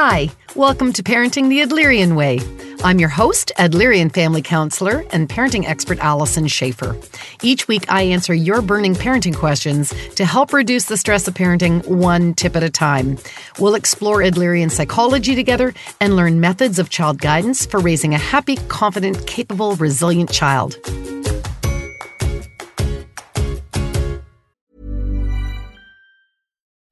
Hi, welcome to Parenting the Adlerian Way. I'm your host, Adlerian family counselor and parenting expert Allison Schaefer. Each week, I answer your burning parenting questions to help reduce the stress of parenting one tip at a time. We'll explore Adlerian psychology together and learn methods of child guidance for raising a happy, confident, capable, resilient child.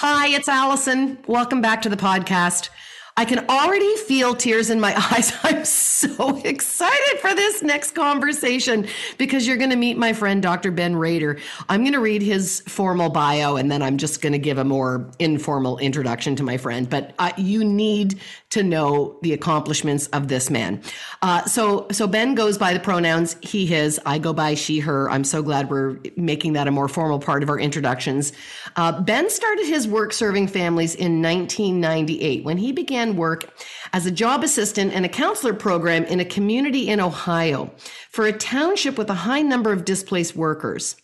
Hi, it's Allison. Welcome back to the podcast. I can already feel tears in my eyes. I'm so excited for this next conversation because you're going to meet my friend, Dr. Ben Rader. I'm going to read his formal bio and then I'm just going to give a more informal introduction to my friend. But uh, you need to know the accomplishments of this man. Uh, so, so Ben goes by the pronouns he, his. I go by she, her. I'm so glad we're making that a more formal part of our introductions. Uh, ben started his work serving families in 1998 when he began work as a job assistant and a counselor program in a community in Ohio for a township with a high number of displaced workers.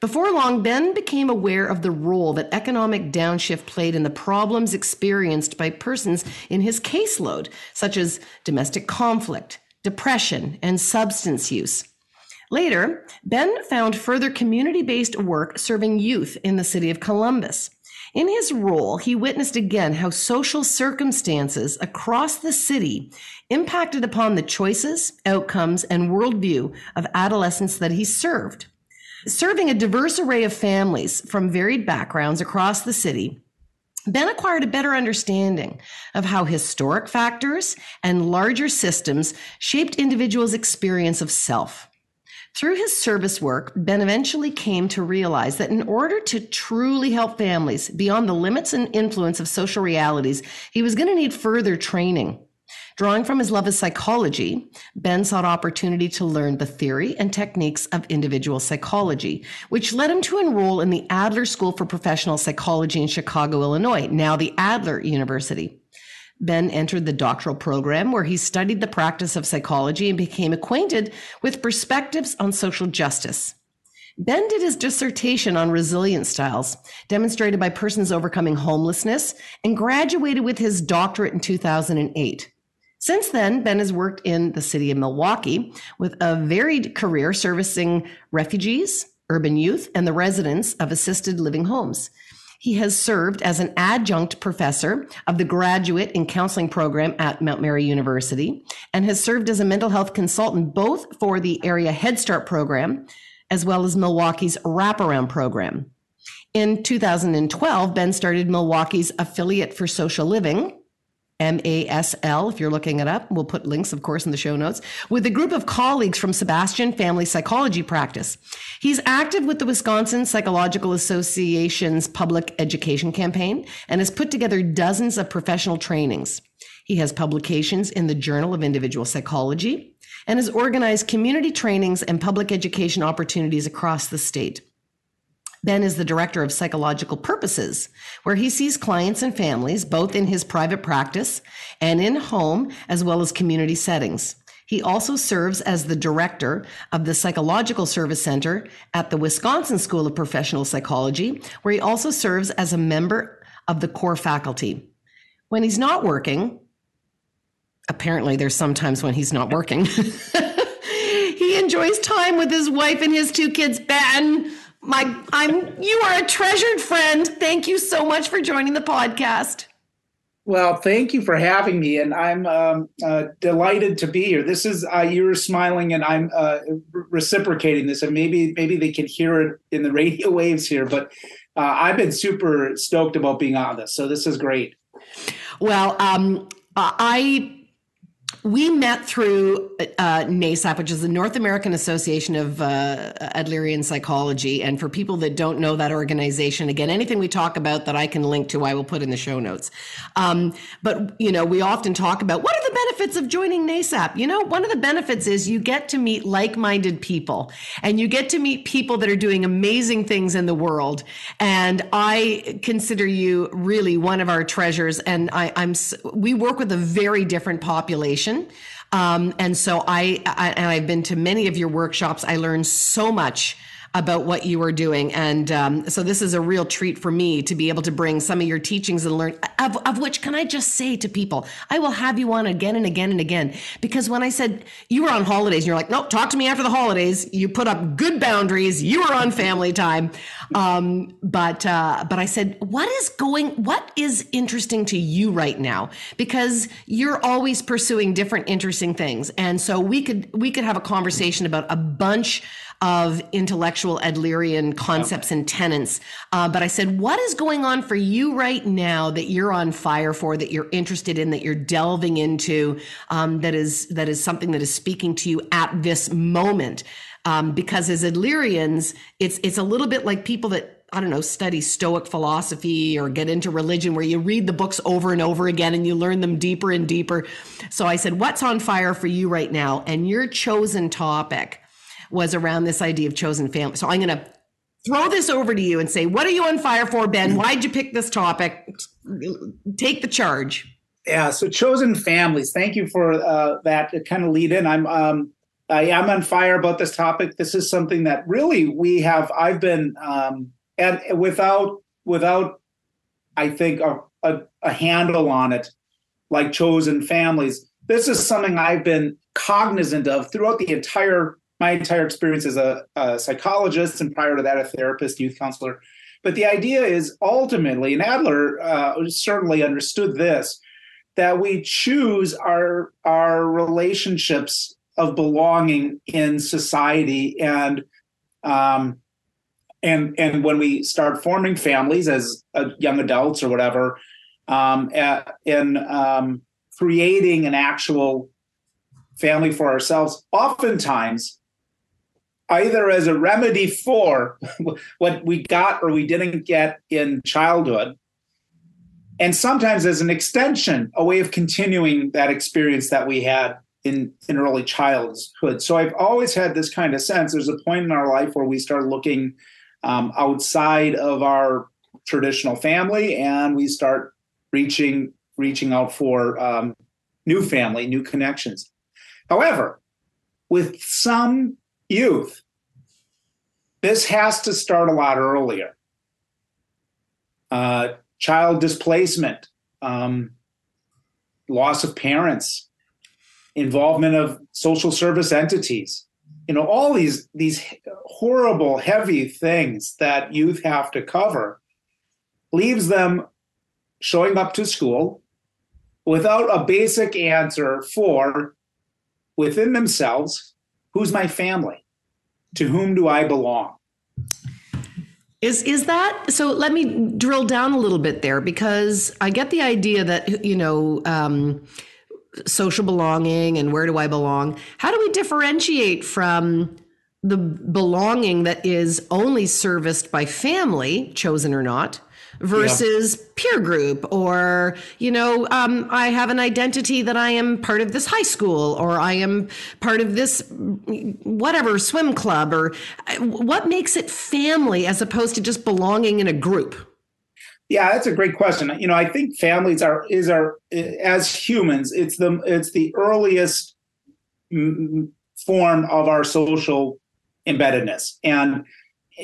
Before long, Ben became aware of the role that economic downshift played in the problems experienced by persons in his caseload, such as domestic conflict, depression, and substance use. Later, Ben found further community based work serving youth in the city of Columbus. In his role, he witnessed again how social circumstances across the city impacted upon the choices, outcomes, and worldview of adolescents that he served. Serving a diverse array of families from varied backgrounds across the city, Ben acquired a better understanding of how historic factors and larger systems shaped individuals' experience of self. Through his service work, Ben eventually came to realize that in order to truly help families beyond the limits and influence of social realities, he was going to need further training. Drawing from his love of psychology, Ben sought opportunity to learn the theory and techniques of individual psychology, which led him to enroll in the Adler School for Professional Psychology in Chicago, Illinois, now the Adler University. Ben entered the doctoral program where he studied the practice of psychology and became acquainted with perspectives on social justice. Ben did his dissertation on resilience styles, demonstrated by persons overcoming homelessness, and graduated with his doctorate in 2008. Since then, Ben has worked in the city of Milwaukee with a varied career servicing refugees, urban youth, and the residents of assisted living homes. He has served as an adjunct professor of the graduate in counseling program at Mount Mary University and has served as a mental health consultant both for the area Head Start program as well as Milwaukee's wraparound program. In 2012, Ben started Milwaukee's affiliate for social living, MASL, if you're looking it up. We'll put links, of course, in the show notes, with a group of colleagues from Sebastian Family Psychology Practice. He's active with the Wisconsin Psychological Association's public education campaign and has put together dozens of professional trainings. He has publications in the Journal of Individual Psychology and has organized community trainings and public education opportunities across the state. Ben is the director of psychological purposes, where he sees clients and families both in his private practice and in home, as well as community settings. He also serves as the director of the Psychological Service Center at the Wisconsin School of Professional Psychology, where he also serves as a member of the core faculty. When he's not working, apparently there's sometimes when he's not working, he enjoys time with his wife and his two kids. Ben, my I'm you are a treasured friend. Thank you so much for joining the podcast. Well, thank you for having me, and I'm um, uh, delighted to be here. This is uh, you're smiling, and I'm uh, reciprocating this, and maybe maybe they can hear it in the radio waves here. But uh, I've been super stoked about being on this, so this is great. Well, um, I we met through uh, NASAP, which is the North American Association of uh, Adlerian Psychology. And for people that don't know that organization, again, anything we talk about that I can link to, I will put in the show notes. Um, but, you know, we often talk about what are the benefits of joining NASAP? You know, one of the benefits is you get to meet like minded people and you get to meet people that are doing amazing things in the world. And I consider you really one of our treasures. And I, I'm, we work with a very different population um, and so I, I, and I've been to many of your workshops. I learned so much about what you are doing. And um, so this is a real treat for me to be able to bring some of your teachings and learn, of, of which can I just say to people, I will have you on again and again and again. Because when I said you were on holidays you're like, no, talk to me after the holidays, you put up good boundaries, you were on family time. Um, but, uh, but I said, what is going, what is interesting to you right now? Because you're always pursuing different interesting things. And so we could, we could have a conversation about a bunch of intellectual Adlerian concepts and tenets. Uh, but I said, what is going on for you right now that you're on fire for, that you're interested in, that you're delving into, um, that is that is something that is speaking to you at this moment? Um, because as Adlerians, it's it's a little bit like people that I don't know, study Stoic philosophy or get into religion where you read the books over and over again and you learn them deeper and deeper. So I said, What's on fire for you right now? And your chosen topic was around this idea of chosen family. So I'm going to throw this over to you and say, what are you on fire for, Ben? Why'd you pick this topic? Take the charge. Yeah, so chosen families. Thank you for uh, that kind of lead in. I'm um, I am on fire about this topic. This is something that really we have. I've been um, and without without I think a, a, a handle on it, like chosen families. This is something I've been cognizant of throughout the entire my entire experience as a, a, psychologist and prior to that a therapist youth counselor. But the idea is ultimately and adler uh, certainly understood this that we choose our our relationships of belonging in society and um, and and when we start forming families as uh, young adults or whatever um, at, in um, creating an actual family for ourselves oftentimes either as a remedy for what we got or we didn't get in childhood, and sometimes as an extension, a way of continuing that experience that we had in, in early childhood. So I've always had this kind of sense there's a point in our life where we start looking um, outside of our traditional family and we start reaching reaching out for um, new family, new connections. However, with some youth. This has to start a lot earlier. Uh, child displacement, um, loss of parents, involvement of social service entities. You know, all these these horrible, heavy things that youth have to cover leaves them showing up to school without a basic answer for within themselves Who's my family? To whom do I belong? Is is that so? Let me drill down a little bit there because I get the idea that you know um, social belonging and where do I belong. How do we differentiate from the belonging that is only serviced by family, chosen or not, versus yeah. peer group or you know um, i have an identity that i am part of this high school or i am part of this whatever swim club or what makes it family as opposed to just belonging in a group? Yeah that's a great question. You know i think families are is our as humans it's the it's the earliest form of our social embeddedness. And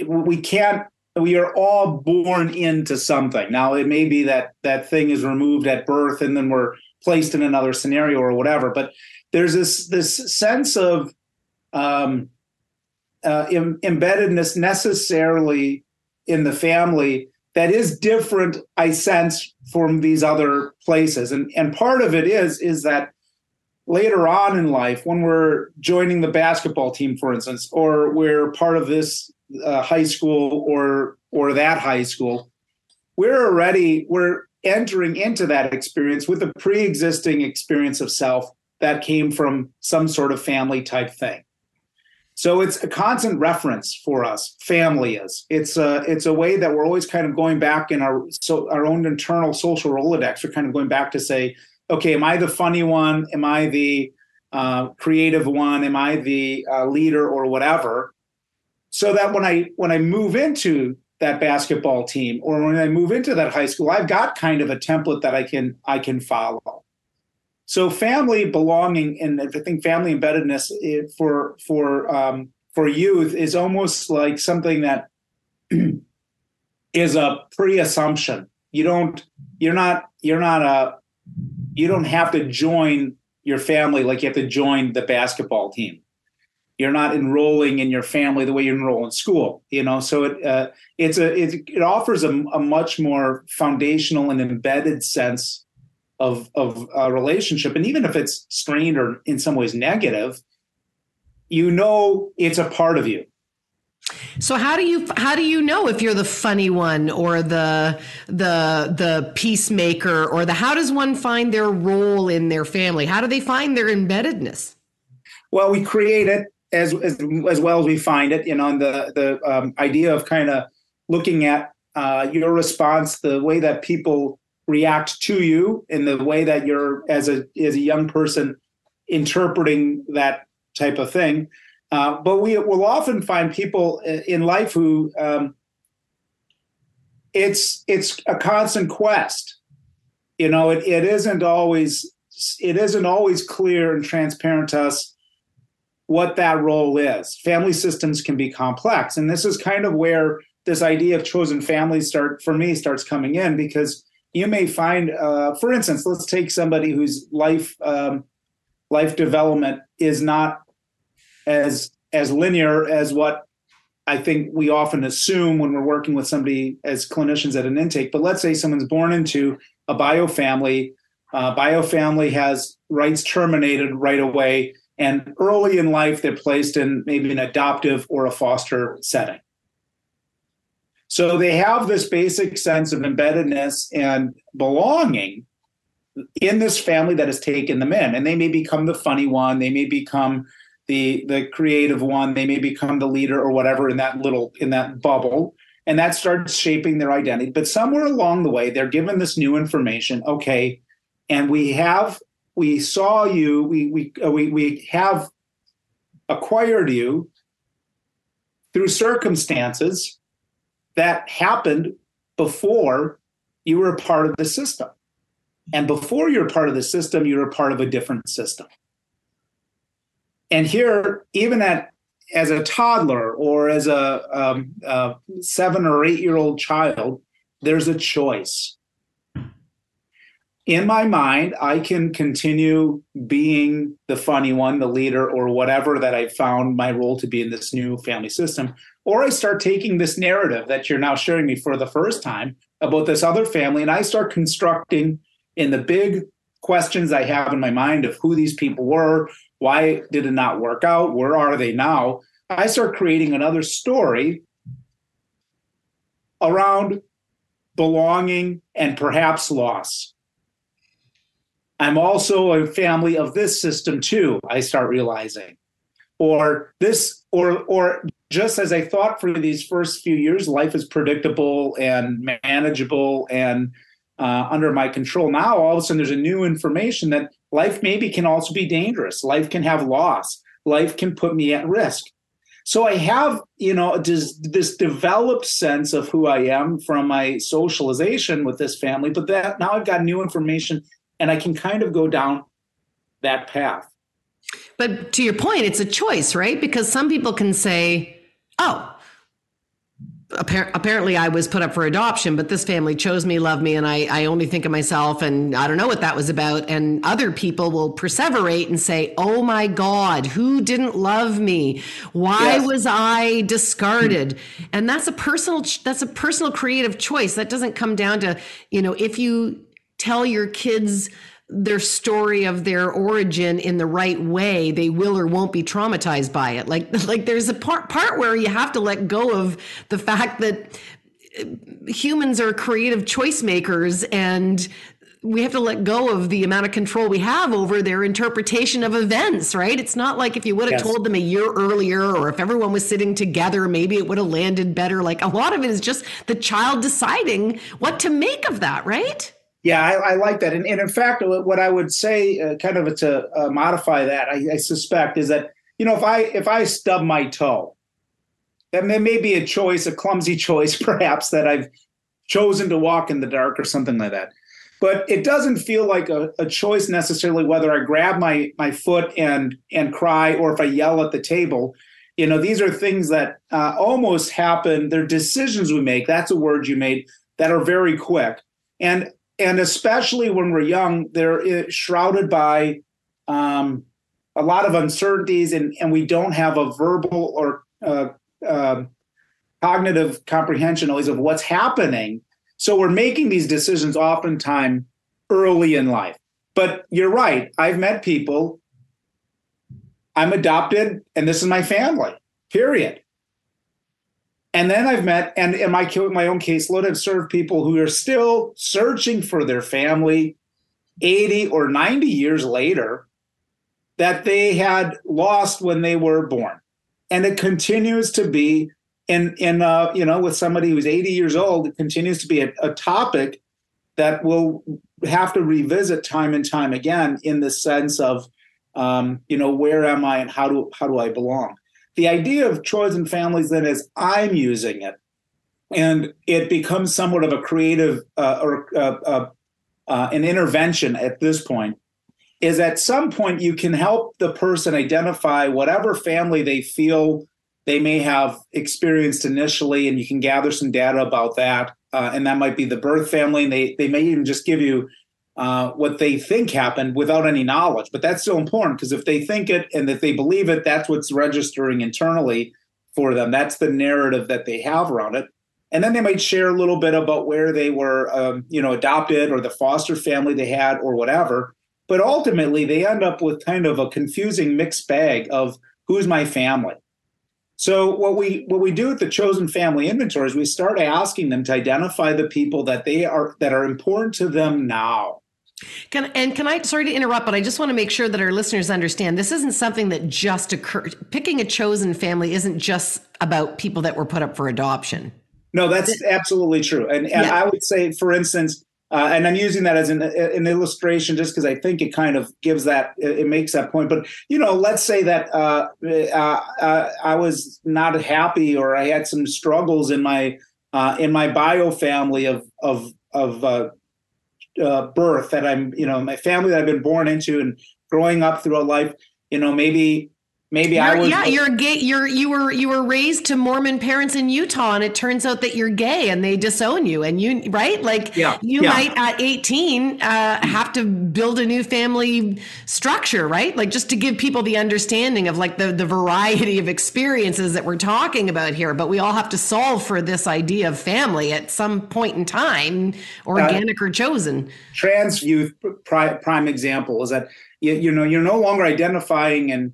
we can't we are all born into something. Now it may be that that thing is removed at birth and then we're placed in another scenario or whatever. But there's this this sense of um, uh, Im- embeddedness necessarily in the family that is different. I sense from these other places, and and part of it is is that later on in life when we're joining the basketball team, for instance, or we're part of this uh, high school or or that high school, we're already we're entering into that experience with a pre-existing experience of self that came from some sort of family type thing. So it's a constant reference for us. Family is. It's a it's a way that we're always kind of going back in our so our own internal social rolodex. We're kind of going back to say, okay, am I the funny one? Am I the uh, creative one? Am I the uh, leader or whatever? So that when I when I move into that basketball team or when I move into that high school, I've got kind of a template that I can I can follow. So family belonging and I think family embeddedness eh, for for um, for youth is almost like something that is a pre-assumption. You don't you're not you're not a you don't have to join your family like you have to join the basketball team you're not enrolling in your family the way you enroll in school you know? So it uh, it's a it, it offers a, a, much more foundational and embedded sense of of a relationship. And even if it's strained or in some ways negative you know it's a part of you. So how do you how do you know if you're the funny one or the the the peacemaker or the how does one find their role in their family? How do they find their embeddedness? Well we create it as, as as well as we find it, you know, and the the um, idea of kind of looking at uh, your response, the way that people react to you, and the way that you're as a as a young person interpreting that type of thing. Uh, but we will often find people in life who um, it's it's a constant quest. You know, it, it isn't always it isn't always clear and transparent to us what that role is. Family systems can be complex. And this is kind of where this idea of chosen families start for me starts coming in because you may find uh, for instance let's take somebody whose life um, life development is not as as linear as what I think we often assume when we're working with somebody as clinicians at an intake. But let's say someone's born into a bio family. Uh, bio family has rights terminated right away and early in life, they're placed in maybe an adoptive or a foster setting. So they have this basic sense of embeddedness and belonging in this family that has taken them in. And they may become the funny one, they may become the the creative one, they may become the leader or whatever in that little in that bubble. And that starts shaping their identity. But somewhere along the way, they're given this new information. Okay, and we have we saw you, we we uh, we we have acquired you through circumstances that happened before you were a part of the system. And before you're part of the system, you're a part of a different system. And here, even at as a toddler or as a, um, a seven or eight year old child, there's a choice in my mind, I can continue being the funny one, the leader, or whatever that I found my role to be in this new family system. Or I start taking this narrative that you're now sharing me for the first time about this other family, and I start constructing in the big questions I have in my mind of who these people were, why did it not work out, where are they now? I start creating another story around belonging and perhaps loss I'm also a family of this system too, I start realizing. Or this or or just as I thought for these first few years, life is predictable and manageable and uh, under my control. Now, all of a sudden, there's a new information that life maybe can also be dangerous. Life can have loss. Life can put me at risk. So I have, you know, this, this developed sense of who I am from my socialization with this family, but that now I've got new information and I can kind of go down that path. But to your point, it's a choice, right? Because some people can say, oh, apparently I was put up for adoption, but this family chose me, loved me, and I, I only think of myself, and I don't know what that was about. And other people will perseverate and say, oh my God, who didn't love me? Why yes. was I discarded? And that's a personal, that's a personal creative choice. That doesn't come down to, you know, if you tell your kids, their story of their origin in the right way, they will or won't be traumatized by it. Like like there's a part part where you have to let go of the fact that uh, humans are creative choice makers and we have to let go of the amount of control we have over their interpretation of events, right? It's not like if you would have yes. told them a year earlier or if everyone was sitting together, maybe it would have landed better. Like a lot of it is just the child deciding what to make of that, right? Yeah, I, I, like that. And, and, in fact, what I would say, uh, kind of to uh, modify that, I, I, suspect is that you know if I if I stub my toe, then there may be a choice, a clumsy choice, perhaps that I've chosen to walk in the dark or something like that. But it doesn't feel like a, a choice necessarily whether I grab my my foot and and cry or if I yell at the table. You know, these are things that uh, almost happen. They're decisions we make. That's a word you made that are very quick. And and especially when we're young, they're shrouded by um, a lot of uncertainties, and, and we don't have a verbal or uh, uh, cognitive comprehension always of what's happening. So we're making these decisions oftentimes early in life. But you're right. I've met people. I'm adopted, and this is my family. Period. And then I've met, and in my my own caseload, I've served people who are still searching for their family 80 or 90 years later that they had lost when they were born. And it continues to be in in uh, you know with somebody who's 80 years old, it continues to be a, a topic that will have to revisit time and time again in the sense of um, you know where am I and how do how do I belong? The idea of chosen families then is I'm using it, and it becomes somewhat of a creative uh, or uh, uh, uh, an intervention at this point. Is at some point you can help the person identify whatever family they feel they may have experienced initially, and you can gather some data about that. Uh, and that might be the birth family, and they they may even just give you uh, what they think happened without any knowledge. But that's still important because if they think it and that they believe it, that's what's registering internally for them. That's the narrative that they have around it. And then they might share a little bit about where they were, um, you know, adopted or the foster family they had or whatever. But ultimately, they end up with kind of a confusing mixed bag of who's my family. So what we what we do with the chosen family inventory is we start asking them to identify the people that they are that are important to them now. Can, and can I, sorry to interrupt, but I just want to make sure that our listeners understand this isn't something that just occurred. Picking a chosen family isn't just about people that were put up for adoption. No, that's absolutely true. And, and yeah. I would say, for instance, uh, and I'm using that as an, an illustration just because I think it kind of gives that, it makes that point. But, you know, let's say that uh, uh, uh I was not happy or I had some struggles in my, uh, in my bio family of, of, of uh, birth that I'm, you know, my family that I've been born into and growing up throughout life, you know, maybe maybe you're, I was yeah you're gay you're you were you were raised to Mormon parents in Utah and it turns out that you're gay and they disown you and you right? Like yeah, you yeah. might at 18 uh, have to build a new family structure right? Like just to give people the understanding of like the the variety of experiences that we're talking about here but we all have to solve for this idea of family at some point in time organic uh, or chosen. trans youth prime, prime example is that you, you know you're no longer identifying and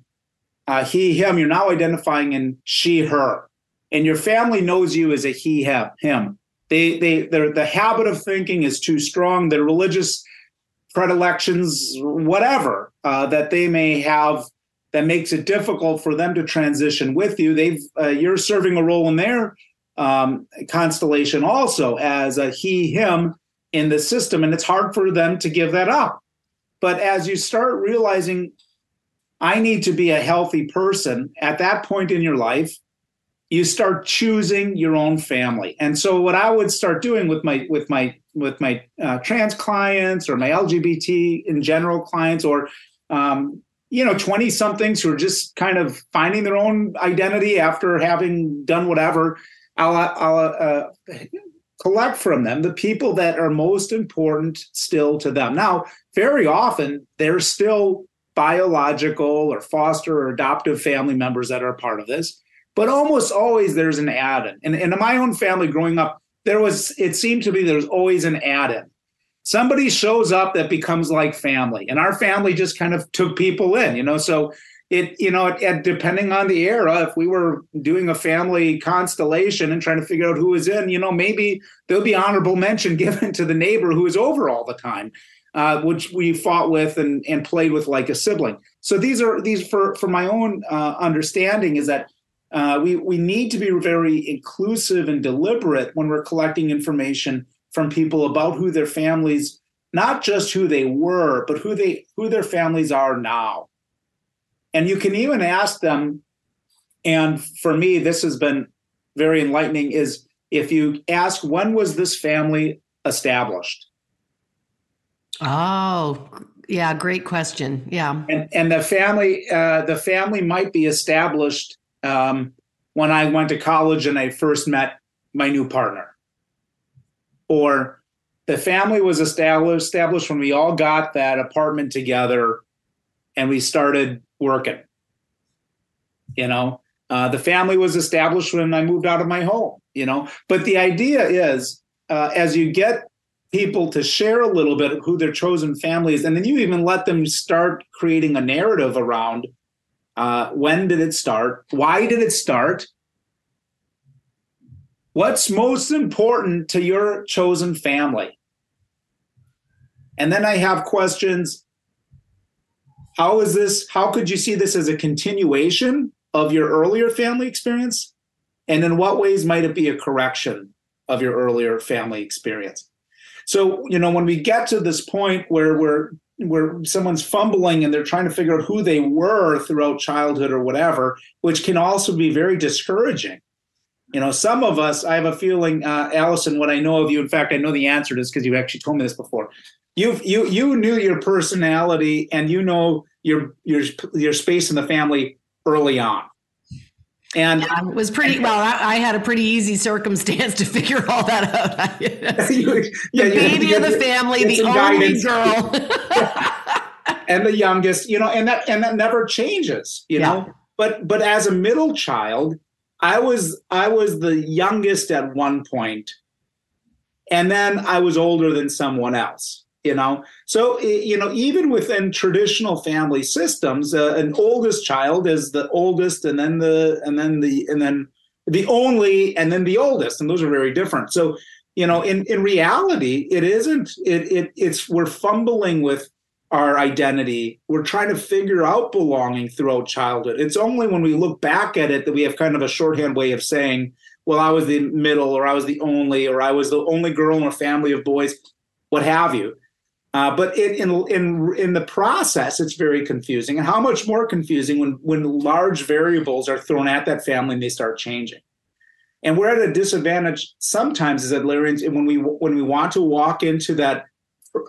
uh, he, him. You're now identifying in she, her, and your family knows you as a he, him. him. They, they, the habit of thinking is too strong. Their religious predilections, whatever uh, that they may have, that makes it difficult for them to transition with you. They've uh, you're serving a role in their um, constellation also as a he him in the system, and it's hard for them to give that up. But as you start realizing, I need to be a healthy person at that point in your life, you start choosing your own family. And so, what I would start doing with my with my with my uh, trans clients or my LGBT in general clients, or um, you know, 20 somethings who are just kind of finding their own identity after having done whatever. I'll, I'll uh, collect from them the people that are most important still to them. Now, very often they're still biological or foster or adoptive family members that are part of this, but almost always there's an add in. And, and in my own family growing up, there was, it seemed to be there's always an add in. Somebody shows up that becomes like family, and our family just kind of took people in, you know. So it you know it, depending on the era if we were doing a family constellation and trying to figure out who is in you know maybe there'll be honorable mention given to the neighbor who is over all the time uh, which we fought with and, and played with like a sibling so these are these for for my own uh, understanding is that uh, we we need to be very inclusive and deliberate when we're collecting information from people about who their families not just who they were but who they who their families are now and you can even ask them, and for me, this has been very enlightening, is if you ask, when was this family established? Oh, yeah, great question. Yeah. And, and the family, uh, the family might be established um, when I went to college and I first met my new partner. Or the family was established established when we all got that apartment together and we started working. You know, uh, the family was established when I moved out of my home. You know, but the idea is uh, as you get people to share a little bit of who their chosen family is, and then you even let them start creating a narrative around uh, when did it start, why did it start, what's most important to your chosen family. And then I have questions. How is this how could you see this as a continuation of your earlier family experience? And in what ways might it be a correction of your earlier family experience so you know when we get to this point where we're where someone's fumbling and they're trying to figure out who they were throughout childhood or whatever which can also be very discouraging you know some of us i have a feeling uh, allison what i know of you in fact i know the answer to this because you actually told me this before You've, you you knew your personality and you know your your your space in the family early on. And yeah, it was pretty well. I, I, had a pretty easy circumstance to figure all that out. the yeah, baby of the family, the only guidance. girl, and the youngest. You know, and that and that never changes. You yeah. know, but but as a middle child, I was I was the youngest at one point, and then I was older than someone else you know? So you know even within traditional family systems uh, an oldest child is the oldest and then the and then the and then the only and then the oldest and those are very different. So you know in in reality it isn't it, it it's we're fumbling with our identity. We're trying to figure out belonging throughout childhood. It's only when we look back at it that we have kind of a shorthand way of saying well i was the middle or i was the only or i was the only girl in a family of boys what have you uh, but it, in in in the process, it's very confusing, and how much more confusing when when large variables are thrown at that family and they start changing. And we're at a disadvantage sometimes as Adlerians when we when we want to walk into that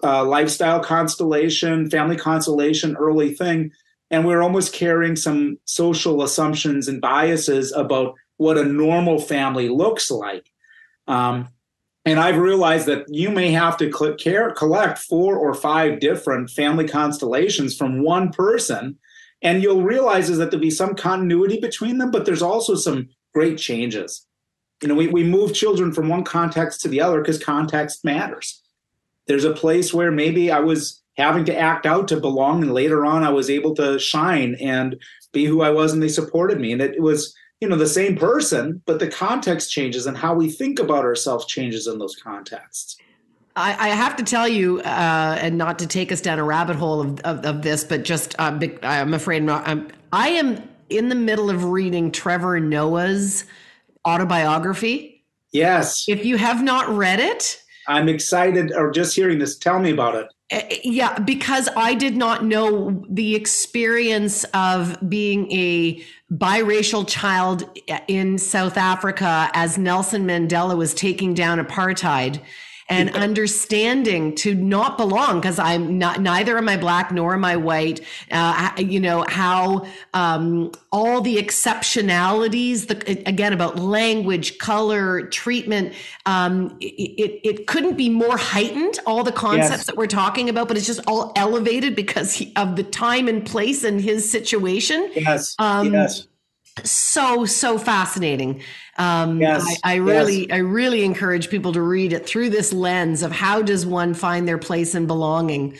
uh, lifestyle constellation, family constellation, early thing, and we're almost carrying some social assumptions and biases about what a normal family looks like. Um, and I've realized that you may have to cl- care, collect four or five different family constellations from one person. And you'll realize is that there'll be some continuity between them, but there's also some great changes. You know, we, we move children from one context to the other because context matters. There's a place where maybe I was having to act out to belong, and later on I was able to shine and be who I was, and they supported me. And it, it was you know the same person but the context changes and how we think about ourselves changes in those contexts I, I have to tell you, uh, and not to take us down a rabbit hole of, of, of this, but just uh, I'm afraid I'm, I am in the middle of reading Trevor Noah's autobiography. Yes. If you have not read it, I'm excited or just hearing this. Tell me about it. Uh, yeah, because I did not know the experience of being a biracial child in South Africa as Nelson Mandela was taking down apartheid and understanding to not belong because I'm not neither am I black nor am I white. Uh, you know how um, all the exceptionalities, the, again about language, color, treatment. Um, it, it couldn't be more heightened. All the concepts yes. that we're talking about, but it's just all elevated because he, of the time and place and his situation. Yes. Um, yes so so fascinating. Um yes, I, I really yes. i really encourage people to read it through this lens of how does one find their place and belonging.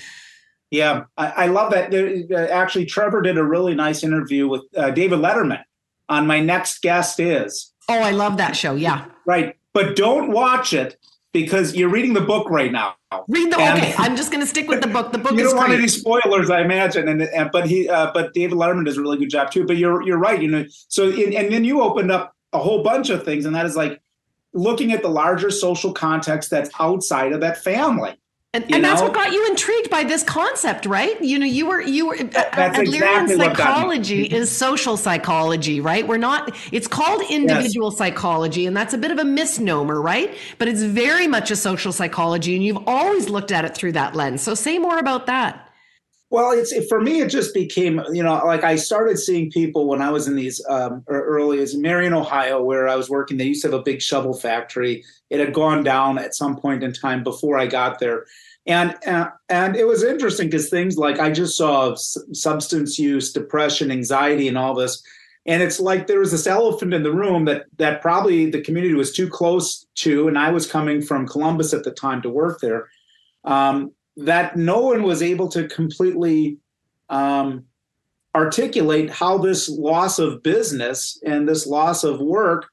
Yeah i, I love that. There, uh, actually trevor did a really nice interview with uh, david letterman on my next guest is. Oh i love that show. Yeah. Right but don't watch it because you're reading the book right now. Read the and, okay. I'm just going to stick with the book. The book. You don't want any spoilers, I imagine. And, and but he, uh, but David Letterman does a really good job too. But you're you're right. You know, so in, and then you opened up a whole bunch of things, and that is like looking at the larger social context that's outside of that family. And, and that's what got you intrigued by this concept, right? You know, you were you were uh, that's exactly psychology is social psychology, right? We're not it's called individual yes. psychology and that's a bit of a misnomer, right? But it's very much a social psychology and you've always looked at it through that lens. So say more about that. Well, it's for me. It just became, you know, like I started seeing people when I was in these um, early as in Marion, Ohio, where I was working. They used to have a big shovel factory. It had gone down at some point in time before I got there, and uh, and it was interesting because things like I just saw substance use, depression, anxiety, and all this. And it's like there was this elephant in the room that that probably the community was too close to, and I was coming from Columbus at the time to work there. Um, that no one was able to completely um, articulate how this loss of business and this loss of work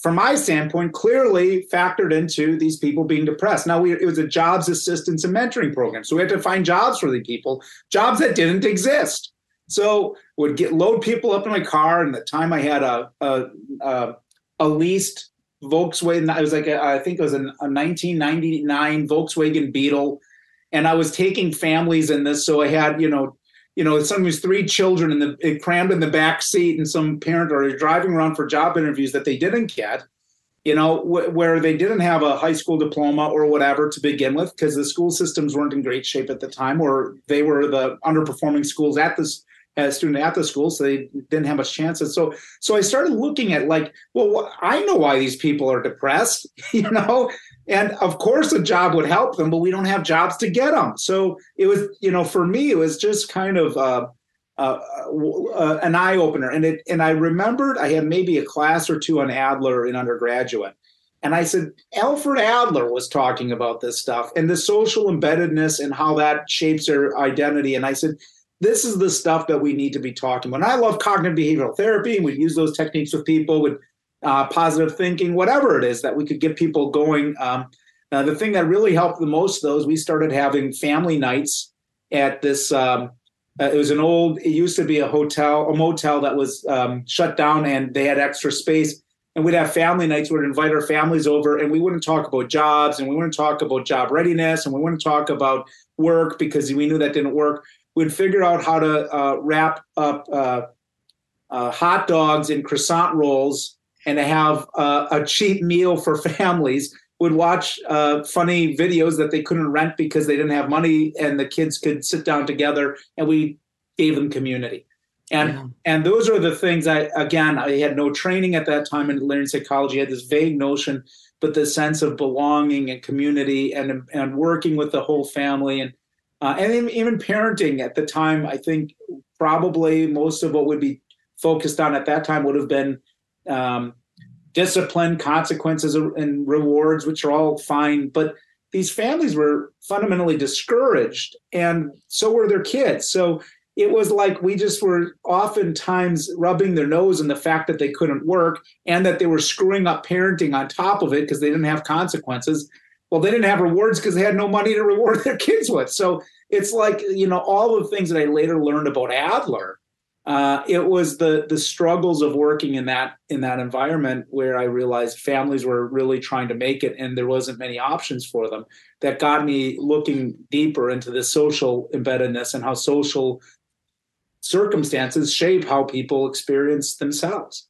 from my standpoint, clearly factored into these people being depressed. Now, we, it was a jobs assistance and mentoring program, so we had to find jobs for the people, jobs that didn't exist. So would get load people up in my car, and the time I had a a, a, a leased Volkswagen, it was like a, I think it was a, a 1999 Volkswagen Beetle, and I was taking families in this, so I had you know you know, sometimes three children in the crammed in the back seat, and some parent are driving around for job interviews that they didn't get. You know, wh- where they didn't have a high school diploma or whatever to begin with, because the school systems weren't in great shape at the time, or they were the underperforming schools at this as student at the school, so they didn't have much chances. So, so I started looking at like, well, I know why these people are depressed, you know, and of course a job would help them, but we don't have jobs to get them. So it was, you know, for me, it was just kind of uh, uh, uh, an eye opener. And it, and I remembered I had maybe a class or two on Adler in undergraduate. And I said, Alfred Adler was talking about this stuff and the social embeddedness and how that shapes their identity. And I said, this is the stuff that we need to be talking about. And I love cognitive behavioral therapy, and we use those techniques with people with uh, positive thinking, whatever it is that we could get people going. Um, uh, the thing that really helped the most, though, is we started having family nights at this. Um, uh, it was an old. It used to be a hotel, a motel that was um, shut down, and they had extra space. And we'd have family nights. We'd invite our families over, and we wouldn't talk about jobs, and we wouldn't talk about job readiness, and we wouldn't talk about work because we knew that didn't work would figure out how to uh, wrap up uh, uh, hot dogs in croissant rolls and to have uh, a cheap meal for families. Would watch uh, funny videos that they couldn't rent because they didn't have money, and the kids could sit down together, and we gave them community. And yeah. and those are the things I again I had no training at that time in learning psychology. I had this vague notion, but the sense of belonging and community and and working with the whole family and uh, and even parenting at the time, I think probably most of what would be focused on at that time would have been um, discipline, consequences, and rewards, which are all fine. But these families were fundamentally discouraged, and so were their kids. So it was like we just were oftentimes rubbing their nose in the fact that they couldn't work and that they were screwing up parenting on top of it because they didn't have consequences well, they didn't have rewards because they had no money to reward their kids with. So it's like, you know, all the things that I later learned about Adler uh, it was the the struggles of working in that in that environment where I realized families were really trying to make it and there wasn't many options for them that got me looking deeper into the social embeddedness and how social circumstances shape how people experience themselves.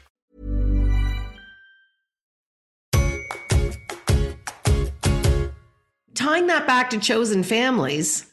Tying that back to chosen families,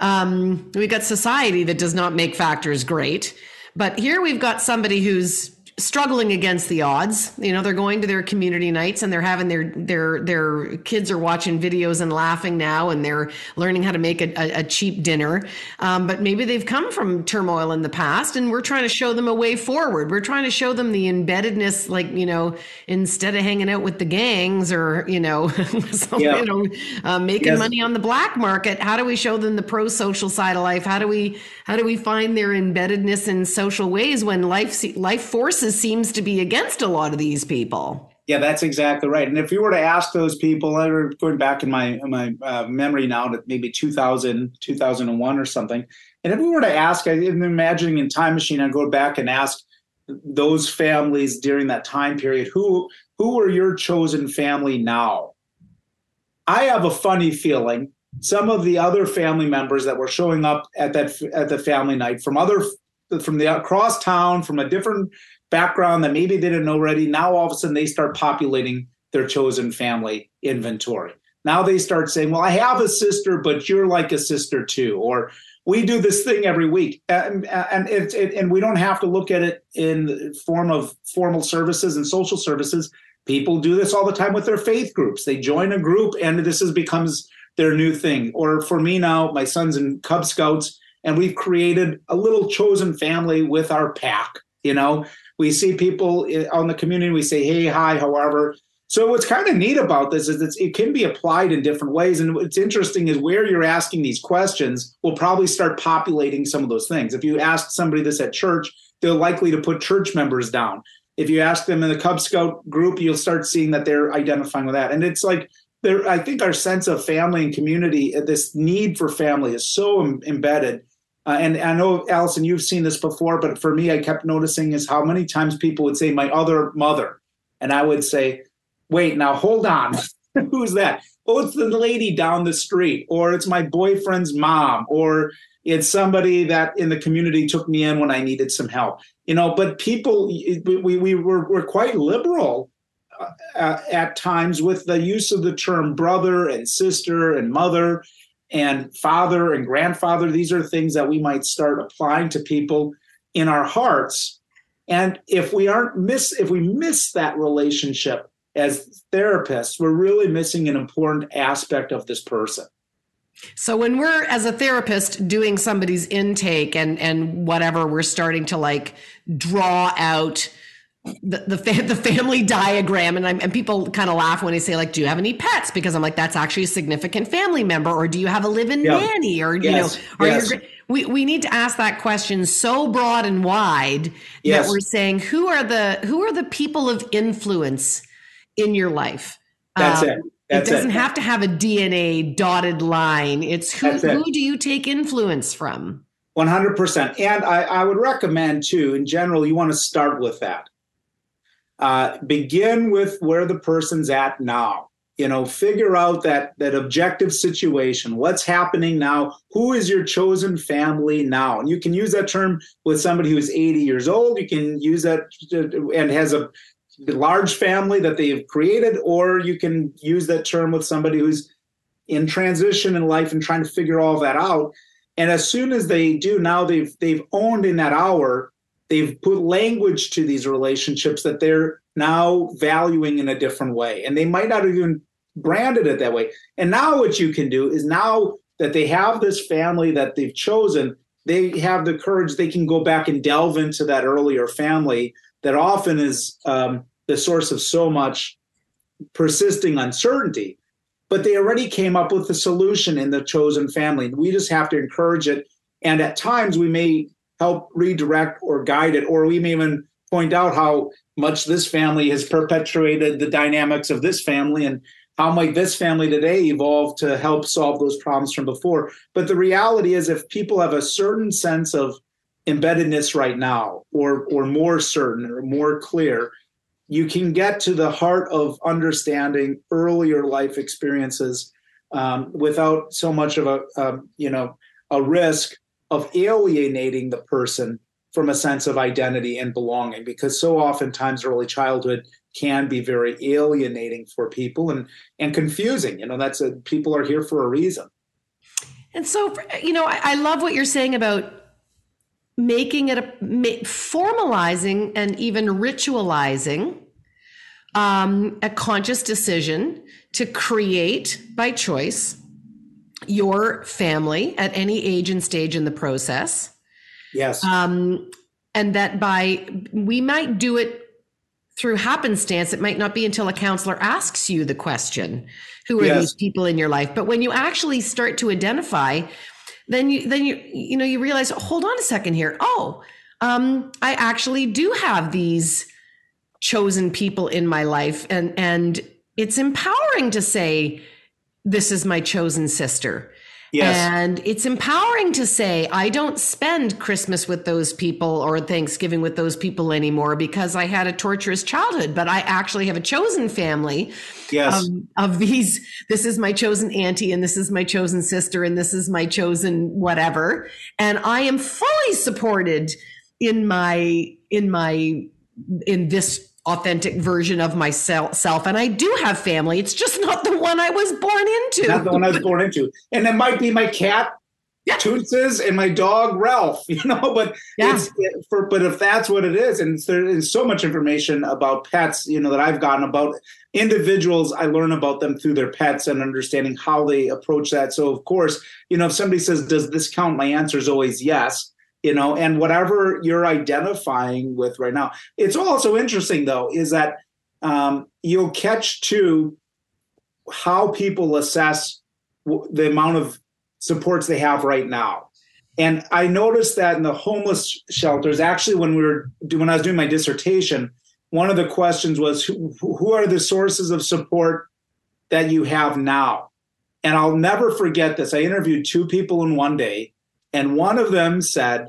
um, we've got society that does not make factors great. But here we've got somebody who's struggling against the odds. You know, they're going to their community nights and they're having their their their kids are watching videos and laughing now, and they're learning how to make a, a, a cheap dinner. Um, but maybe they've come from turmoil in the past, and we're trying to show them a way forward. We're trying to show them the embeddedness, like you know, instead of hanging out with the gangs or you know, so, Yeah. you know, uh, making Yes. money on the black market. How do we show them the pro social side of life? How do we how do we find their embeddedness in social ways when life life forces seems to be against a lot of these people? Yeah, that's exactly right. And if you were to ask those people, I were going back in my in my uh, memory now to maybe 2000, 2001 or something. And if we were to ask, I'm imagining in time machine, I'd go back and ask those families during that time period, who who are your chosen family now? I have a funny feeling some of the other family members that were showing up at that at the family night from other from the across town from a different background that maybe they didn't already now all of a sudden they start populating their chosen family inventory. Now they start saying well i have a sister but you're like a sister too or we do this thing every week. And and it's it, and we don't have to look at it in the form of formal services and social services. People do this all the time with their faith groups. They join a group and this is becomes their new thing. Or for me now my son's in cub scouts and we've created a little chosen family with our pack you know? We see people on the community we say hey hi however so what's kind of neat about this is it can be applied in different ways. And what's interesting is where you're asking these questions will probably start populating some of those things. If you ask somebody this at church they're likely to put church members down. If you ask them in the cub scout group you'll start seeing that they're identifying with that. And it's like there i think our sense of family and community uh, this need for family is so em- embedded uh, and I know, Allison, you've seen this before, but for me, I kept noticing is how many times people would say, my other mother. And I would say, wait, now hold on. Who's that? Oh, it's the lady down the street, or it's my boyfriend's mom, or it's somebody that in the community took me in when I needed some help. You know, but people, we, we, we were, were quite liberal uh, at times with the use of the term brother and sister and mother and father and grandfather. These are things that we might start applying to people in our hearts. And if we aren't miss, if we miss that relationship as therapists, we're really missing an important aspect of this person. So when we're as a therapist doing somebody's intake and and whatever, we're starting to like draw out the the, fa- the family diagram, and I'm, and people kind of laugh when I say like, "Do you have any pets?" Because I'm like, "That's actually a significant family member," or "Do you have a live-in Yeah. nanny?" Or you know, are Yes. We we need to ask that question so broad and wide Yes. that we're saying who are the who are the people of influence in your life. That's Um, it. That's it doesn't it. have to have a DNA dotted line. It's who, it. who do you take influence from? 100%. And I, I would recommend, too, in general, you want to start with that. Uh, begin with where the person's at now. you know figure out that that objective situation. What's happening now? Who is your chosen family now? And you can use that term with somebody who's 80 years old. You can use that and has a large family that they've created or you can use that term with somebody who's in transition in life and trying to figure all that out. And as soon as they do now they've they've owned in that hour they've put language to these relationships that they're now valuing in a different way. And they might not have even branded it that way. And now what you can do is now that they have this family that they've chosen, they have the courage, they can go back and delve into that earlier family that often is um, the source of so much persisting uncertainty. But they already came up with the solution in the chosen family. We just have to encourage it. And at times we may help redirect or guide it, or we may even point out how much this family has perpetuated the dynamics of this family and how might this family today evolve to help solve those problems from before. But the reality is if people have a certain sense of embeddedness right now or or more certain or more clear you can get to the heart of understanding earlier life experiences um, without so much of a um, you know a risk of alienating the person from a sense of identity and belonging because so oftentimes early childhood can be very alienating for people and and confusing you know that's a people are here for a reason. And so you know i, I love what you're saying about making it a formalizing and even ritualizing um, a conscious decision to create by choice your family at any age and stage in the process Yes. Um, and that by we might do it through happenstance. It might not be until a counselor asks you the question, "Who are yes. these people in your life?" But when you actually start to identify, then you then you you know you realize, hold on a second here. Oh, um, I actually do have these chosen people in my life, and and it's empowering to say, "This is my chosen sister." Yes. And it's empowering to say, I don't spend Christmas with those people or Thanksgiving with those people anymore because I had a torturous childhood, but I actually have a chosen family. Yes. Um, of these, this is my chosen auntie and this is my chosen sister and this is my chosen whatever. And I am fully supported in my, in my, in this authentic version of myself. And I do have family. It's just not the one I was born into. Not the one I was born into. And it might be my cat, yeah. Toots and my dog Ralph, you know, but yeah. it's for but if that's what it is, and there is so much information about pets, you know, that I've gotten about individuals, I learn about them through their pets and understanding how they approach that. So of course, you know, if somebody says, Does this count? My answer is always yes you know and whatever you're identifying with right now. It's also interesting though is that um, you'll catch too how people assess the amount of supports they have right now. And i noticed that in the homeless shelters actually when we were when i was doing my dissertation one of the questions was who, who are the sources of support that you have now? And i'll never forget this. I interviewed two people in one day and one of them said,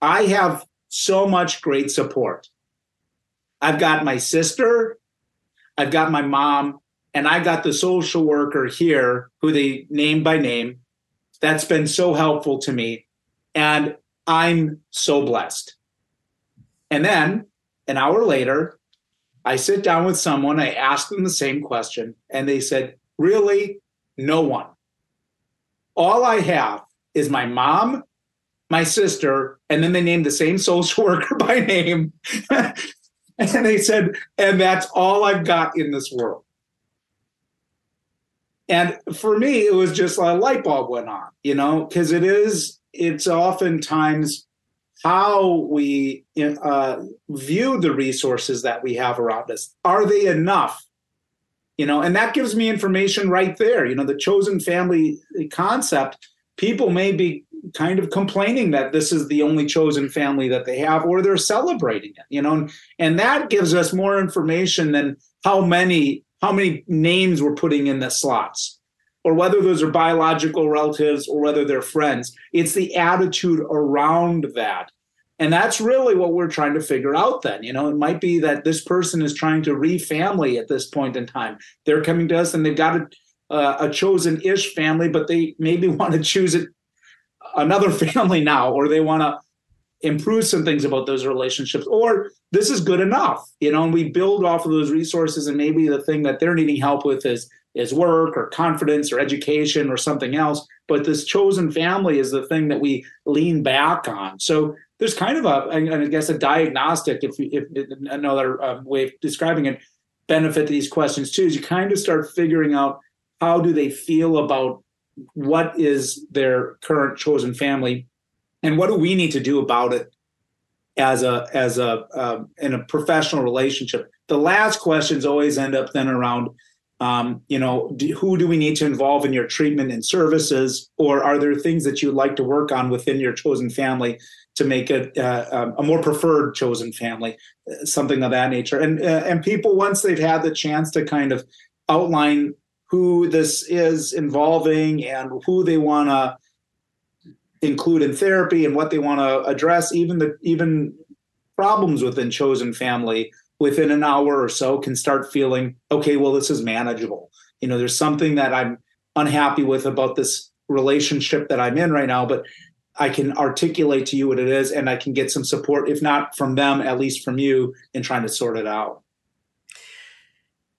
I have so much great support. I've got my sister, I've got my mom, and I got the social worker here who they name by name. That's been so helpful to me. And I'm so blessed. And then an hour later, I sit down with someone, I ask them the same question, and they said, Really? No one. All I have is my mom, my sister, and then they named the same social worker by name. and they said, and that's all I've got in this world. And for me, it was just a light bulb went on, you know, because it is, it's oftentimes how we uh, view the resources that we have around us. Are they enough? You know, and that gives me information right there. You know, the chosen family concept people may be kind of complaining that this is the only chosen family that they have or they're celebrating it you know and, and that gives us more information than how many how many names we're putting in the slots or whether those are biological relatives or whether they're friends it's the attitude around that And that's really what we're trying to figure out then. You know, it might be that this person is trying to refamily at this point in time. They're coming to us and they've got a, uh, a chosen ish family, but they maybe want to choose it another family now, or they want to improve some things about those relationships, or this is good enough, you know, and we build off of those resources. And maybe the thing that they're needing help with is is work or confidence or education or something else. But this chosen family is the thing that we lean back on. So there's kind of a, I guess, a diagnostic, if, if another uh, way of describing it, benefit to these questions too, is you kind of start figuring out how do they feel about what is their current chosen family? And what do we need to do about it as a as a uh, in a professional relationship? The last questions always end up then around um, you know do, who do we need to involve in your treatment and services? Or are there things that you'd like to work on within your chosen family to make it uh, um, a more preferred chosen family? Something of that nature. And uh, and people once they've had the chance to kind of outline who this is involving and who they want to include in therapy and what they want to address even the even problems within chosen family within an hour or so can start feeling okay well this is manageable. You know there's something that i'm unhappy with about this relationship that i'm in right now but i can articulate to you what it is and i can get some support if not from them at least from you in trying to sort it out.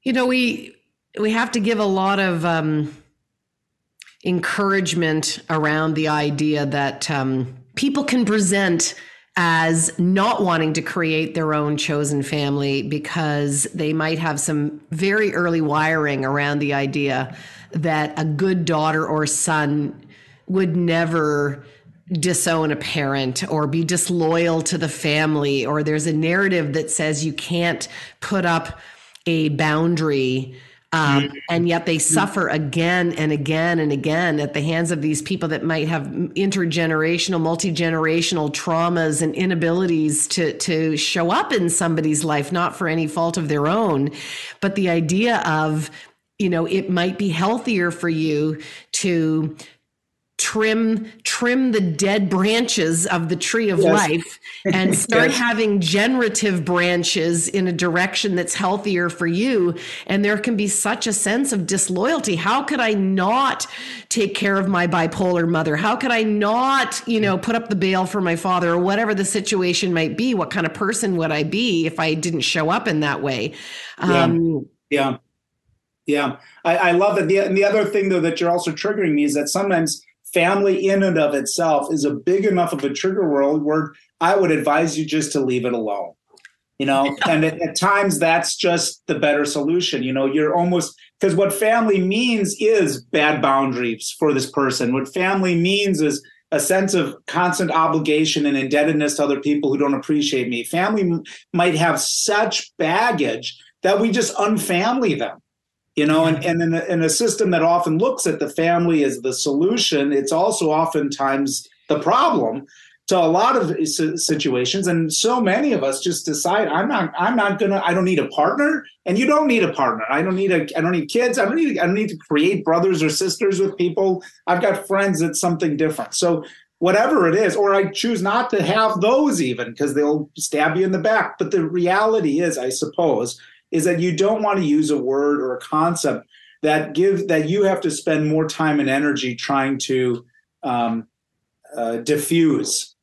You know we we have to give a lot of um, encouragement around the idea that um, people can present as not wanting to create their own chosen family because they might have some very early wiring around the idea that a good daughter or son would never disown a parent or be disloyal to the family or there's a narrative that says you can't put up a boundary um, mm-hmm. and yet they suffer again and again and again at the hands of these people that might have intergenerational, multi-generational traumas and inabilities to to show up in somebody's life, not for any fault of their own, but the idea of you know it might be healthier for you to trim trim the dead branches of the tree of yes. life and start yes. having generative branches in a direction that's healthier for you. And there can be such a sense of disloyalty. How could i not take care of my bipolar mother? How could i not you know put up the bail for my father or whatever the situation might be? What kind of person would i be if i didn't show up in that way? Um, yeah. Yeah. Yeah, I, I love it. The, and the other thing, though, that you're also triggering me is that sometimes family in and of itself is a big enough of a trigger world where I would advise you just to leave it alone. You know, and at, at times that's just the better solution. You know, you're almost because what family means is bad boundaries for this person. What family means is a sense of constant obligation and indebtedness to other people who don't appreciate me. Family m- might have such baggage that we just unfamily them you know and, and in, a, in a system that often looks at the family as the solution it's also oftentimes the problem to a lot of situations. And so many of us just decide i'm not i'm not gonna i don't need a partner. And you don't need a partner. I don't need a i don't need kids. I don't need i don't need to create brothers or sisters with people. I've got friends. That's something different. So whatever it is or i choose not to have those even because they'll stab you in the back. But the reality is i suppose is that you don't want to use a word or a concept that give that you have to spend more time and energy trying to um, uh, diffuse.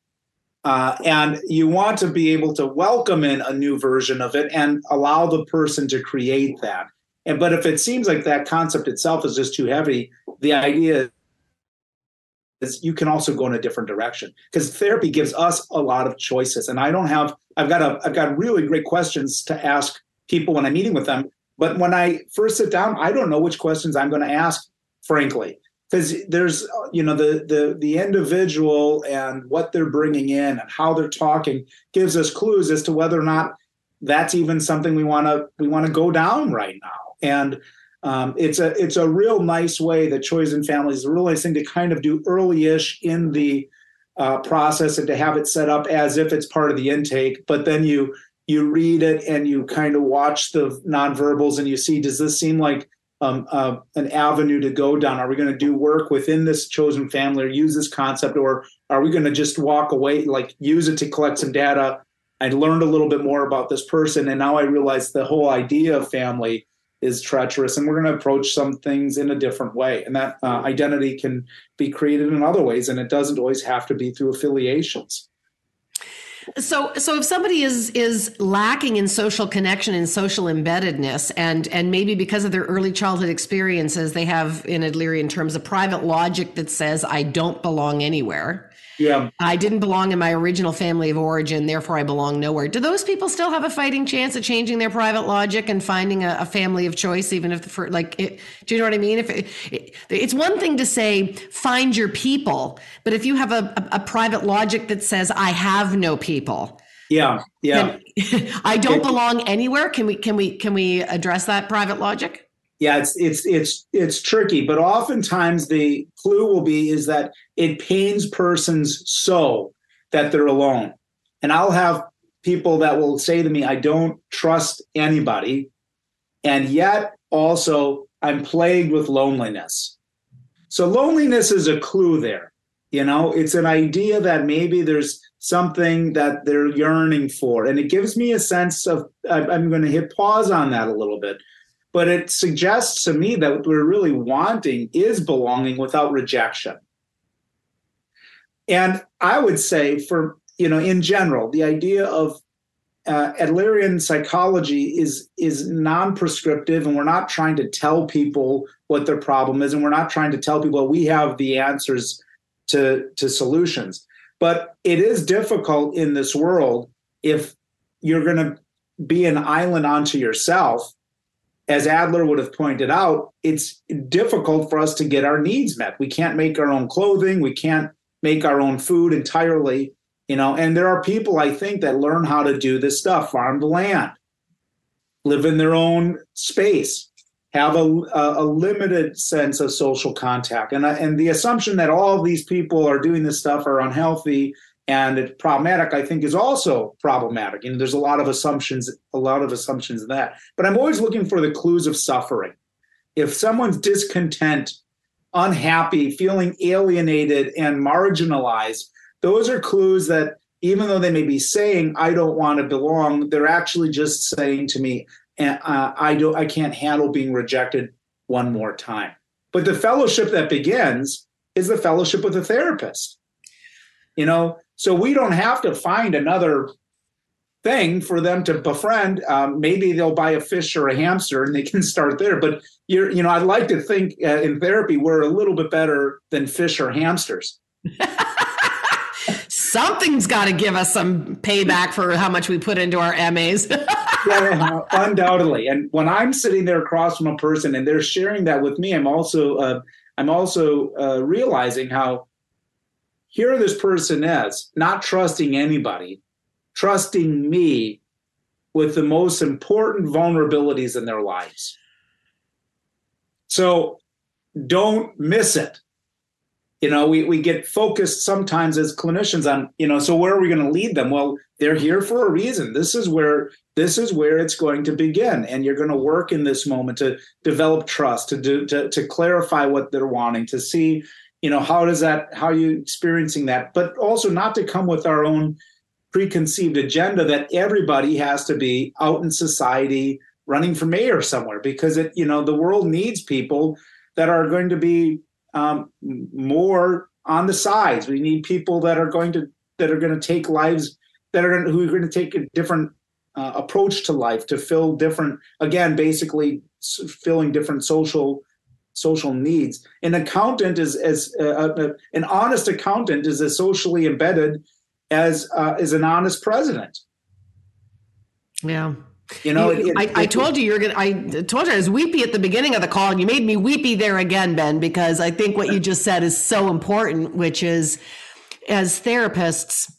Uh, and you want to be able to welcome in a new version of it and allow the person to create that. And but if it seems like that concept itself is just too heavy, the idea is you can also go in a different direction because therapy gives us a lot of choices. And I don't have I've got a I've got really great questions to ask people when I'm meeting with them. But when I first sit down, I don't know which questions I'm going to ask, frankly, because there's you know the the the individual and what they're bringing in and how they're talking gives us clues as to whether or not that's even something we want to we want to go down right now. And um, it's a it's a real nice way that chosen families is a real nice thing to kind of do early-ish in the uh, process and to have it set up as if it's part of the intake. But then you you read it and you kind of watch the nonverbals and you see does this seem like um, uh, an avenue to go down? Are we going to do work within this chosen family or use this concept, or are we going to just walk away, like use it to collect some data? I learned a little bit more about this person, and now I realize the whole idea of family is treacherous, and we're going to approach some things in a different way. And that uh, identity can be created in other ways, and it doesn't always have to be through affiliations. So, so if somebody is is lacking in social connection and social embeddedness, and and maybe because of their early childhood experiences, they have in Adlerian terms a private logic that says I don't belong anywhere. Yeah. I didn't belong in my original family of origin, therefore I belong nowhere. Do those people still have a fighting chance at changing their private logic and finding a, a family of choice, even if the first, like, it, do you know what I mean? If it, it, it's one thing to say, find your people, but if you have a, a, a private logic that says, I have no people. Yeah. Yeah. I don't belong anywhere. Can we, can we, can we address that private logic? Yeah it's it's it's it's tricky but oftentimes the clue will be is that it pains persons so that they're alone. And i'll have people that will say to me i don't trust anybody. And yet also i'm plagued with loneliness. So loneliness is a clue there you know? It's an idea that maybe there's something that they're yearning for. And it gives me a sense of i'm going to hit pause on that a little bit but it suggests to me that what we're really wanting is belonging without rejection. And I would say, for you know, in general, the idea of uh, Adlerian psychology is is non-prescriptive, and we're not trying to tell people what their problem is, and we're not trying to tell people we have the answers to to solutions. But it is difficult in this world if you're going to be an island unto yourself as Adler would have pointed out, it's difficult for us to get our needs met. We can't make our own clothing, we can't make our own food entirely, you know. And there are people I think that learn how to do this stuff, farm the land, live in their own space, have a, a, a limited sense of social contact, and and the assumption that all these people are doing this stuff are unhealthy and it's problematic i think is also problematic. You know there's a lot of assumptions a lot of assumptions in that. But i'm always looking for the clues of suffering. If someone's discontent unhappy feeling alienated and marginalized those are clues that even though they may be saying i don't want to belong they're actually just saying to me uh, i don't i can't handle being rejected one more time. But the fellowship that begins is the fellowship with a therapist. You know so we don't have to find another thing for them to befriend. Um, maybe they'll buy a fish or a hamster and they can start there. But you're, you know, I'd like to think uh, in therapy we're a little bit better than fish or hamsters. Something's got to give us some payback for how much we put into our MAs. yeah, undoubtedly. And when I'm sitting there across from a person and they're sharing that with me, I'm also uh, I'm also uh, realizing how here this person is, not trusting anybody, trusting me with the most important vulnerabilities in their lives. So don't miss it. You know, we, we get focused sometimes as clinicians on, you know, so where are we going to lead them? Well, they're here for a reason. This is where this is where it's going to begin. And you're going to work in this moment to develop trust, to do to, to clarify what they're wanting, to see you know how does that how are you experiencing that? But also not to come with our own preconceived agenda that everybody has to be out in society running for mayor somewhere because it you know the world needs people that are going to be um, more on the sides. We need people that are going to that are going to take lives that are going to, who are going to take a different uh, approach to life to fill different again basically filling different social social needs. An accountant is as uh, uh, an honest accountant is as socially embedded as uh, as an honest president. Yeah. You know, you, it, it, I, I, told you you're gonna. I told you I was weepy at the beginning of the call, and you made me weepy there again, Ben, because I think what you just said is so important, which is, as therapists,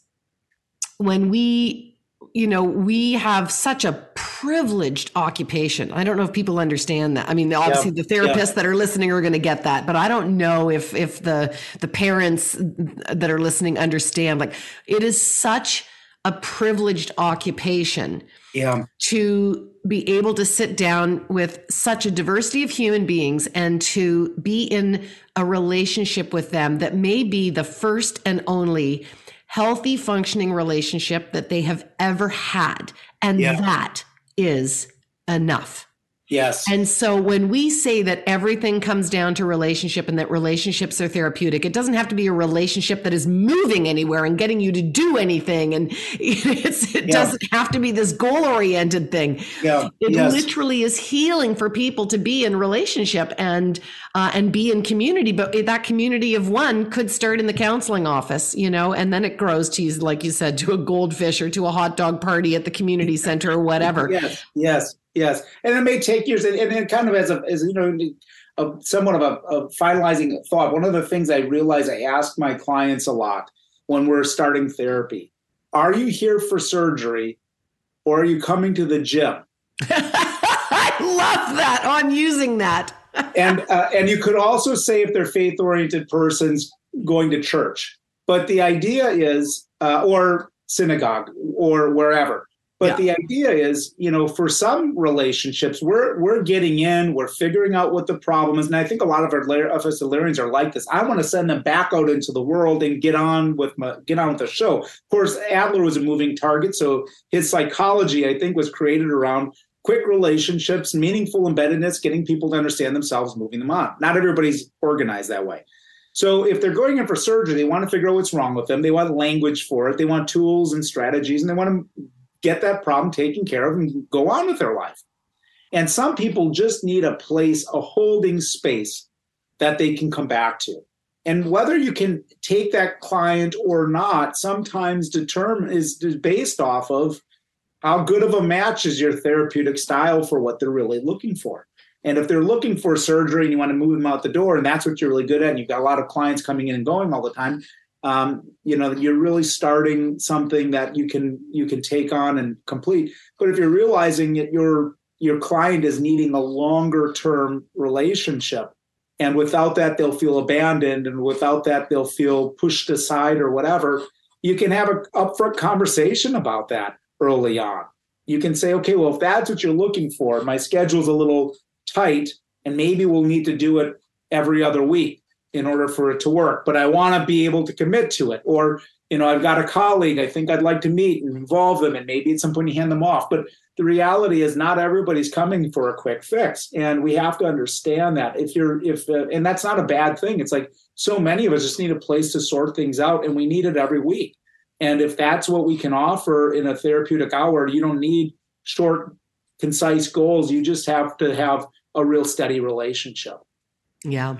when we you know, we have such a privileged occupation. I don't know if people understand that. I mean, obviously yeah. the therapists yeah. that are listening are going to get that, but I don't know if if the the parents that are listening understand like it is such a privileged occupation yeah to be able to sit down with such a diversity of human beings and to be in a relationship with them that may be the first and only healthy functioning relationship that they have ever had and Yeah. that is enough yes and so when we say that everything comes down to relationship and that relationships are therapeutic, it doesn't have to be a relationship that is moving anywhere and getting you to do anything. And it's, it Yeah. doesn't have to be this goal oriented thing. yeah It yes. literally is healing for people to be in relationship and uh, and be in community. But that community of one could start in the counseling office, you know, and then it grows to, like you said, to a goldfish or to a hot dog party at the community center or whatever. Yes, yes, yes. And it may take years, and, and it kind of as a, as you know, a, somewhat of a, a finalizing thought. One of the things I realize I ask my clients a lot when we're starting therapy: Are you here for surgery, or are you coming to the gym? I love that on using that. and uh, and you could also say if they're faith oriented persons going to church but the idea is uh, or synagogue or wherever but Yeah. the idea is you know for some relationships we're we're getting in we're figuring out what the problem is and i think a lot of our of us Adlerians are like this i want to send them back out into the world and get on with my, get on with the show of course adler was a moving target so his psychology i think was created around quick relationships, meaningful embeddedness, getting people to understand themselves, moving them on. Not everybody's organized that way. So if they're going in for surgery, they want to figure out what's wrong with them. They want language for it. They want tools and strategies, and they want to get that problem taken care of and go on with their life. And some people just need a place, a holding space that they can come back to. And whether you can take that client or not, sometimes determine is based off of how good of a match is your therapeutic style for what they're really looking for. And if they're looking for surgery and you want to move them out the door, and that's what you're really good at, and you've got a lot of clients coming in and going all the time, um, you know, you're really starting something that you can you can take on and complete. But if you're realizing that your your client is needing a longer term relationship, and without that they'll feel abandoned, and without that they'll feel pushed aside or whatever, you can have an upfront conversation about that early on. You can say, okay, well, if that's what you're looking for, my schedule's a little tight, and maybe we'll need to do it every other week in order for it to work. But I want to be able to commit to it. Or, you know, I've got a colleague I think I'd like to meet and involve them, and maybe at some point you hand them off. But the reality is, not everybody's coming for a quick fix, and we have to understand that. If you're, if, uh, and that's not a bad thing. It's like so many of us just need a place to sort things out, and we need it every week. And if that's what we can offer in a therapeutic hour, you don't need short, concise goals. You just have to have a real steady relationship. Yeah.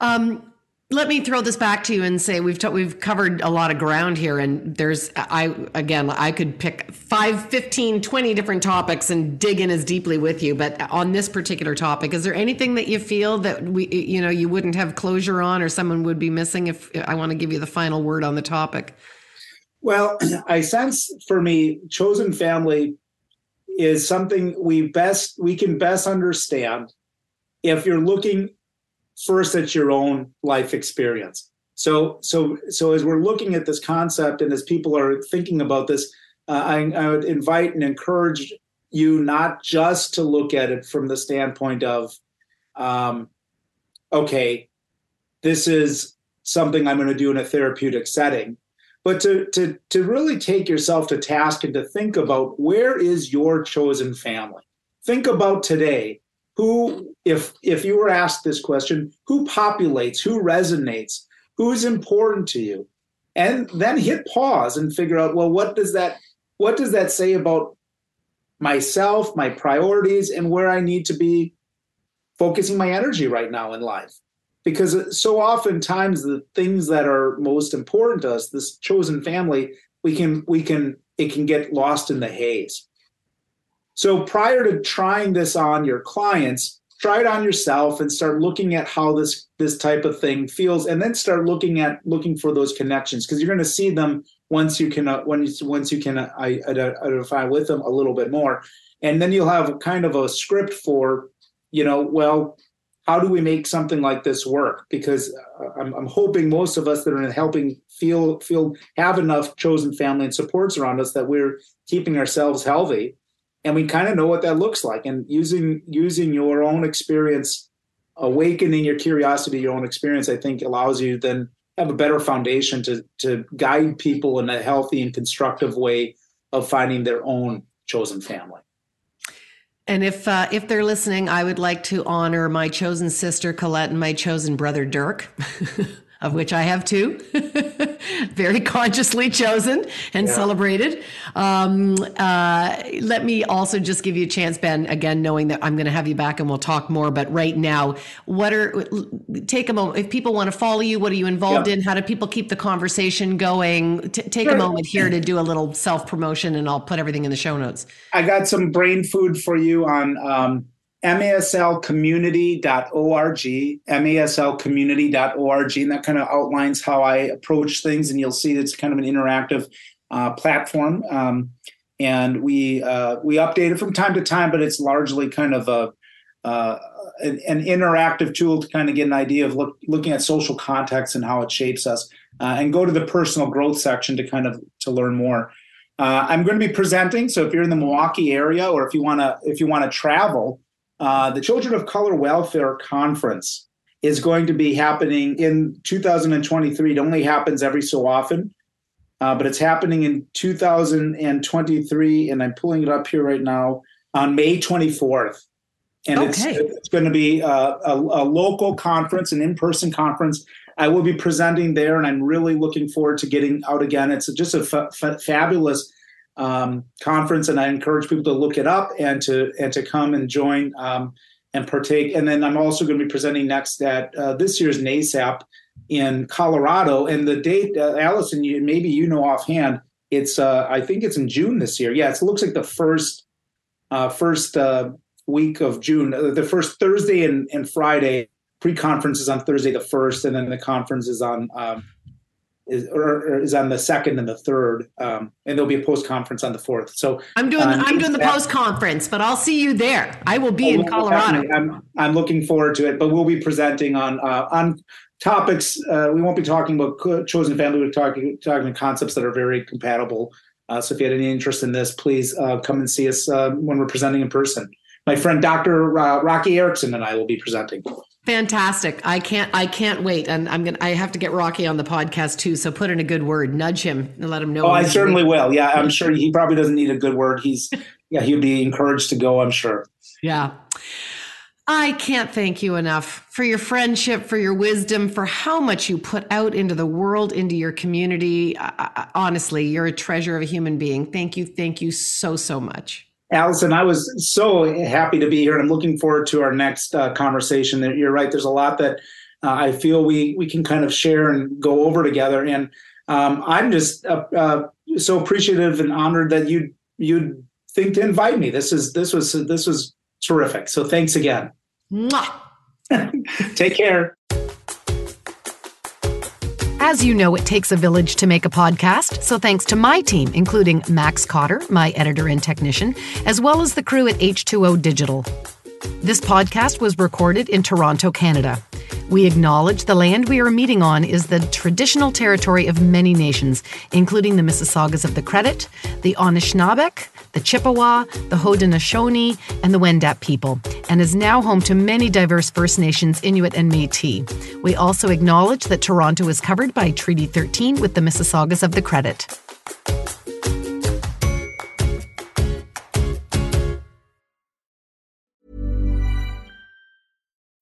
Um, let me throw this back to you and say we've t- we've covered a lot of ground here and there's I again I could pick 5 15 20 different topics and dig in as deeply with you but on this particular topic is there anything that you feel that we you know you wouldn't have closure on or someone would be missing if I want to give you the final word on the topic? Well, I sense for me, chosen family is something we best we can best understand if you're looking first it's your own life experience. So, so, so as we're looking at this concept and as people are thinking about this, uh, I, I would invite and encourage you not just to look at it from the standpoint of, um, okay, this is something I'm going to do in a therapeutic setting, but to to to really take yourself to task and to think about where is your chosen family. Think about today who if if you were asked this question who populates who resonates who's important to you? And then hit pause and figure out well what does that what does that say about myself my priorities and where i need to be focusing my energy right now in life? Because so oftentimes the things that are most important to us this chosen family we can we can it can get lost in the haze so prior to trying this on your clients, try it on yourself and start looking at how this this type of thing feels, and then start looking at looking for those connections because you're going to see them once you can uh, you, once you can uh, identify with them a little bit more, and then you'll have kind of a script for, you know, well, how do we make something like this work? Because uh, I'm, I'm hoping most of us that are helping feel feel have enough chosen family and supports around us that we're keeping ourselves healthy, and we kind of know what that looks like. And using using your own experience, awakening your curiosity, your own experience, I think allows you then have a better foundation to to guide people in a healthy and constructive way of finding their own chosen family. And if uh, if they're listening, I would like to honor my chosen sister Colette and my chosen brother Dirk. of which I have two, very consciously chosen and yeah. celebrated. Um, uh, let me also just give you a chance, Ben, again, knowing that I'm going to have you back and we'll talk more. But right now, what are, take a moment. If people want to follow you, what are you involved in? How do people keep the conversation going? T- take sure. a moment here to do a little self promotion and I'll put everything in the show notes. I got some brain food for you on, um, maslcommunity.org, maslcommunity.org, and that kind of outlines how I approach things. And you'll see it's kind of an interactive uh, platform. Um, and we uh, we update it from time to time, but it's largely kind of a uh, an, an, interactive tool to kind of get an idea of look, looking at social context and how it shapes us. Uh, and go to the personal growth section to kind of to learn more. Uh, I'm going to be presenting, so if you're in the Milwaukee area or if you want to if you want to travel, uh, the Children of Color Welfare Conference is going to be happening in 2023. It only happens every so often, uh, but it's happening in 2023, and I'm pulling it up here right now on May 24th. And okay. it's, it's going to be a, a, a local conference, an in person conference. I will be presenting there, and I'm really looking forward to getting out again. It's just a f- f- fabulous um, conference, and I encourage people to look it up and to and to come and join um, and partake. And then I'm also going to be presenting next at uh, this year's NASAP in Colorado. And the date, uh, Allison, you, maybe you know offhand, it's uh, I think it's in June this year. Yeah, it looks like the first uh, first uh, week of June, uh, the first Thursday and, and Friday. Pre-conference is on Thursday the first, and then the conference is on um, is or, is on the second and the third, um, and there'll be a post conference on the fourth. So I'm doing um, I'm doing the post conference, but I'll see you there. I will be oh, in Colorado. I'm I'm looking forward to it, but we'll be presenting on uh, on topics. Uh, we won't be talking about chosen family. We're talking talking concepts that are very compatible. Uh, so if you had any interest in this, please uh, come and see us uh, when we're presenting in person. My friend Dr. Uh, Rocky Erickson and I will be presenting. Fantastic. I can't I can't wait. And I'm gonna I have to get Rocky on the podcast too. So put in a good word. Nudge him and let him know. Oh, I certainly will. Yeah, I'm sure he probably doesn't need a good word. He's yeah, he'd be encouraged to go, I'm sure. Yeah. I can't thank you enough for your friendship, for your wisdom, for how much you put out into the world, into your community. I, I, honestly, you're a treasure of a human being. Thank you. Thank you so, so much. Allison, I was so happy to be here, and I'm looking forward to our next uh, conversation. You're right. There's a lot that uh, I feel we we can kind of share and go over together, and um, I'm just uh, uh so appreciative and honored that you you'd think to invite me. This is this was this was terrific. So thanks again. Take care. As you know, it takes a village to make a podcast, so thanks to my team, including Max Cotter, my editor and technician, as well as the crew at H2O Digital. This podcast was recorded in Toronto, Canada. We acknowledge the land we are meeting on is the traditional territory of many nations, including the Mississaugas of the Credit, the Anishinaabeg, the Chippewa, the Haudenosaunee, and the Wendat people, and is now home to many diverse First Nations, Inuit, and Metis. We also acknowledge that Toronto is covered by Treaty 13 with the Mississaugas of the Credit.